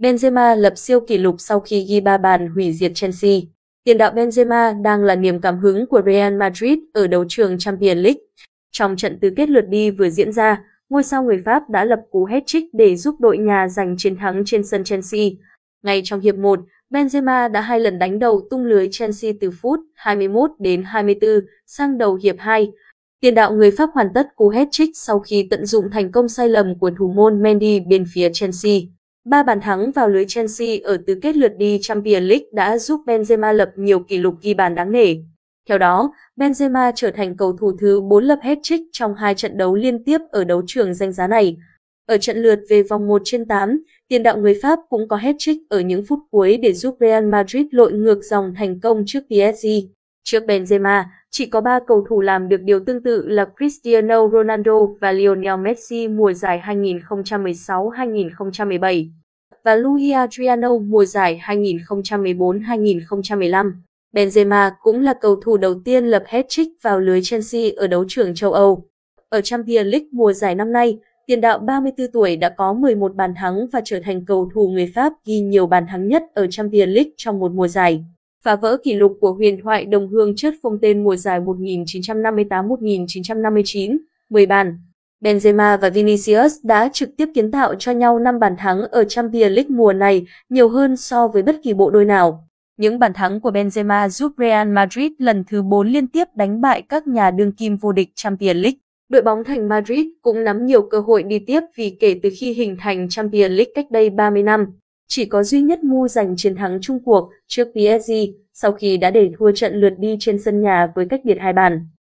Benzema lập siêu kỷ lục sau khi ghi 3 bàn hủy diệt Chelsea. Tiền đạo Benzema đang là niềm cảm hứng của Real Madrid ở đấu trường Champions League. Trong trận tứ kết lượt đi vừa diễn ra, ngôi sao người Pháp đã lập cú hat-trick để giúp đội nhà giành chiến thắng trên sân Chelsea. Ngay trong hiệp 1, Benzema đã hai lần đánh đầu tung lưới Chelsea từ phút 21 đến 24 sang đầu hiệp 2. Tiền đạo người Pháp hoàn tất cú hat-trick sau khi tận dụng thành công sai lầm của thủ môn Mendy bên phía Chelsea. Ba bàn thắng vào lưới Chelsea ở tứ kết lượt đi Champions League đã giúp Benzema lập nhiều kỷ lục ghi bàn đáng nể. Theo đó, Benzema trở thành cầu thủ thứ 4 lập hat-trick trong hai trận đấu liên tiếp ở đấu trường danh giá này. Ở trận lượt về vòng 1 trên 8, tiền đạo người Pháp cũng có hat-trick ở những phút cuối để giúp Real Madrid lội ngược dòng thành công trước PSG. Trước Benzema, chỉ có 3 cầu thủ làm được điều tương tự là Cristiano Ronaldo và Lionel Messi mùa giải 2016-2017 và Luis Adriano mùa giải 2014-2015. Benzema cũng là cầu thủ đầu tiên lập hat-trick vào lưới Chelsea ở đấu trường châu Âu. Ở Champions League mùa giải năm nay, tiền đạo 34 tuổi đã có 11 bàn thắng và trở thành cầu thủ người Pháp ghi nhiều bàn thắng nhất ở Champions League trong một mùa giải. Phá vỡ kỷ lục của huyền thoại đồng hương chất phong tên mùa giải 1958-1959, 10 bàn. Benzema và Vinicius đã trực tiếp kiến tạo cho nhau 5 bàn thắng ở Champions League mùa này, nhiều hơn so với bất kỳ bộ đôi nào. Những bàn thắng của Benzema giúp Real Madrid lần thứ 4 liên tiếp đánh bại các nhà đương kim vô địch Champions League. Đội bóng thành Madrid cũng nắm nhiều cơ hội đi tiếp vì kể từ khi hình thành Champions League cách đây 30 năm, chỉ có duy nhất Mu giành chiến thắng chung cuộc trước PSG sau khi đã để thua trận lượt đi trên sân nhà với cách biệt hai bàn.